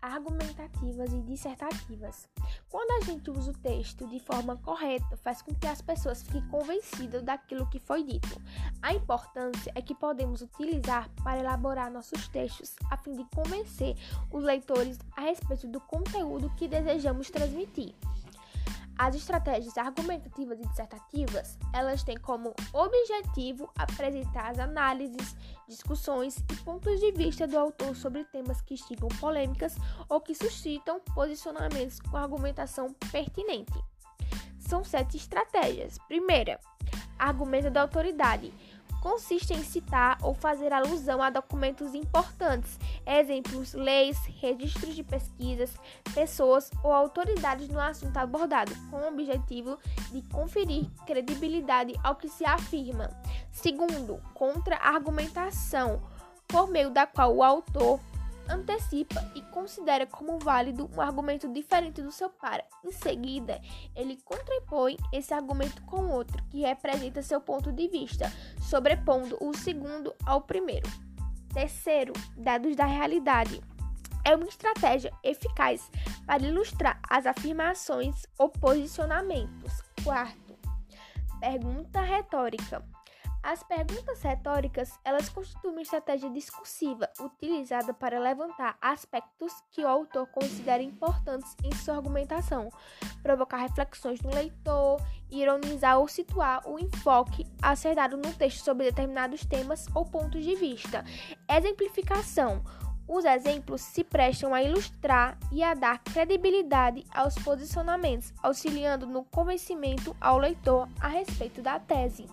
argumentativas e dissertativas. Quando a gente usa o texto de forma correta, faz com que as pessoas fiquem convencidas daquilo que foi dito. A importância é que podemos utilizar para elaborar nossos textos a fim de convencer os leitores a respeito do conteúdo que desejamos transmitir. As estratégias argumentativas e dissertativas, elas têm como objetivo apresentar as análises, discussões e pontos de vista do autor sobre temas que instigam polêmicas ou que suscitam posicionamentos com argumentação pertinente. São sete estratégias. Primeira, argumento da autoridade consiste em citar ou fazer alusão a documentos importantes, exemplos, leis, registros de pesquisas, pessoas ou autoridades no assunto abordado, com o objetivo de conferir credibilidade ao que se afirma. Segundo, contra-argumentação, por meio da qual o autor antecipa e considera como válido um argumento diferente do seu para. Em seguida, ele contrapõe esse argumento com outro que representa seu ponto de vista, sobrepondo o segundo ao primeiro. Terceiro, dados da realidade. É uma estratégia eficaz para ilustrar as afirmações ou posicionamentos. Quarto, pergunta retórica. As perguntas retóricas, elas constituem uma estratégia discursiva utilizada para levantar aspectos que o autor considera importantes em sua argumentação, provocar reflexões no leitor, ironizar ou situar o enfoque a ser dado no texto sobre determinados temas ou pontos de vista. Exemplificação os exemplos se prestam a ilustrar e a dar credibilidade aos posicionamentos, auxiliando no convencimento ao leitor a respeito da tese.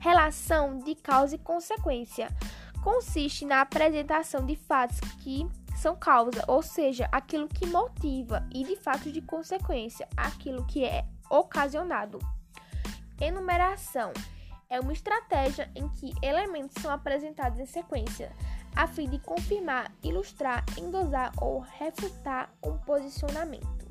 Relação de causa e consequência consiste na apresentação de fatos que são causa, ou seja, aquilo que motiva, e de fatos de consequência, aquilo que é ocasionado. Enumeração é uma estratégia em que elementos são apresentados em sequência a fim de confirmar, ilustrar, endosar ou refutar um posicionamento.